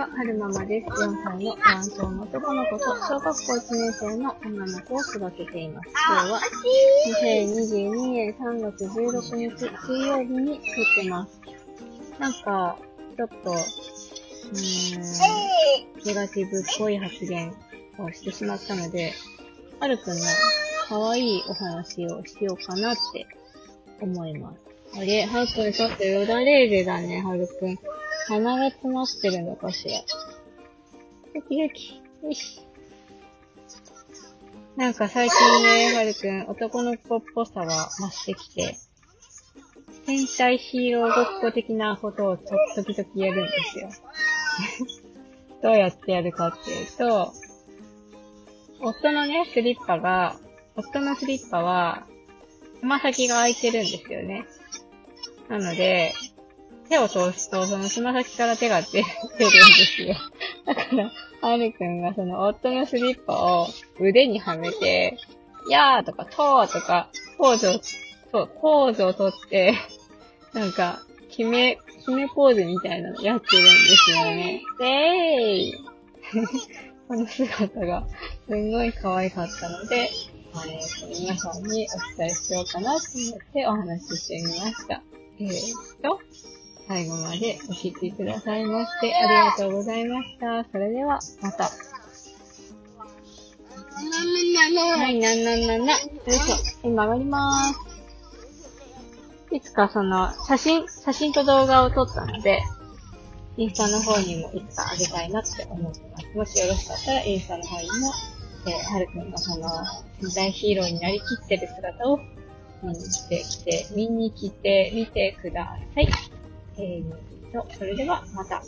は、はるままです。4歳の男性の男の子と小学校1年生の女の子を育てています。今日は2022年3月16日水曜日に撮ってます。なんか、ちょっと、うーん、ネガティブっぽい発言をしてしまったので、はるくんの可愛いお話をしようかなって思います。あれ、はるくんちょっとよだれ入れだね、はるくん。鼻が詰まってるのかしら。ドキドキ。よし。なんか最近ね、はるくん、男の子っぽさが増してきて、戦隊ヒーローごっこ的なことをと時々やるんですよ。どうやってやるかっていうと、夫のね、スリッパが、夫のスリッパは、つま先が空いてるんですよね。なので、手を通すと、そのつま先から手が出出るんですよ。だから、はるくんがその夫のスリッパを腕にはめて、やーとか、とーとか、ポーズを、そう、ポーズをとって、なんか、決め、決めポーズみたいなのやってるんですよね。でーいこの姿が、すんごい可愛かったので、えー、皆さんにお伝えしようかなと思ってお話ししてみました。えーっと、最後までお聞きくださいましてありがとうございました。それでは、また。はい、なんなんなんな。よいしょ。今上がりまーす。いつかその、写真、写真と動画を撮ったので、インスタの方にもいつかあげたいなって思ってます。もしよろしかったら、インスタの方にも、えー、はるくんがその、戦隊ヒーローになりきってる姿を見に来てきて、見に来てみてください。えーと、それではまた。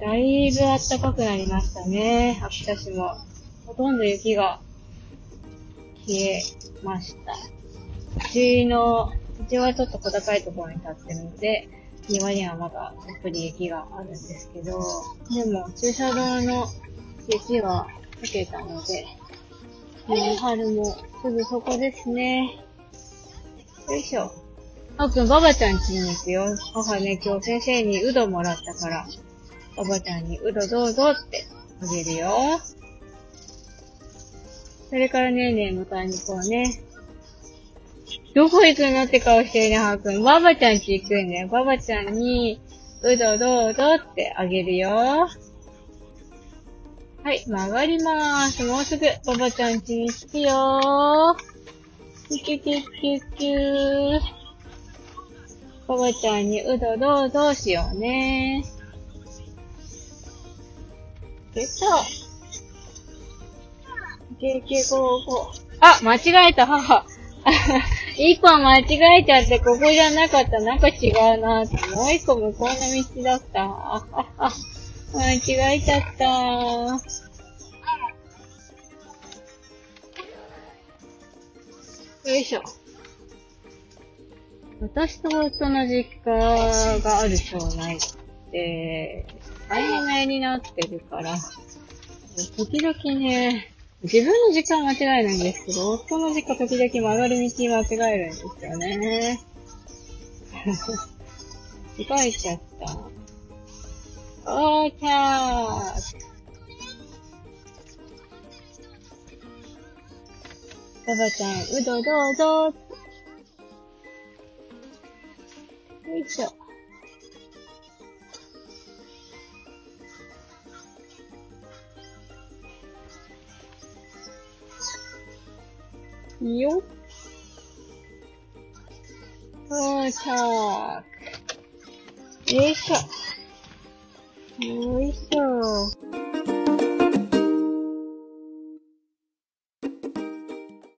だいぶ暖かくなりましたね。秋田市も。ほとんど雪が消えました。うちの、うちはちょっと小高いところに立ってるので、庭にはまだたっぷり雪があるんですけど、でも駐車場の雪は溶けたので、もう春もすぐそこですね。よいしょ。あっくん、ばばちゃん家に行くよ。母ね、今日先生にうどもらったから、ばばちゃんにうどどうぞってあげるよ。それからねーねー迎えに行こうね。どこ行くのって顔してるね、はーくん。ばばちゃん家行くんだよ。ばばちゃんに、うどどうぞってあげるよ。はい、曲がりまーす。もうすぐ、ばばちゃん家に着くよー。キュキュキュキュキー。ばばちゃんにうどどうぞしようねー。よいしょ。ゲゲゴーゴー。あ、間違えた、母。一個間違えちゃって、ここじゃなかった。なんか違うなって。もう一個向こうの道だった。あはは。間違えちゃった。よいしょ。私と夫の実家がある町内って、曖昧になってるから、時々ね、自分の実家間違えないんですけど、夫の実家時々曲がる道間違えるんですよね。間違えちゃった。おーちゃーばばちゃん、うどどうぞよいしょ。よっ。到着。よいしょ。美味しそう。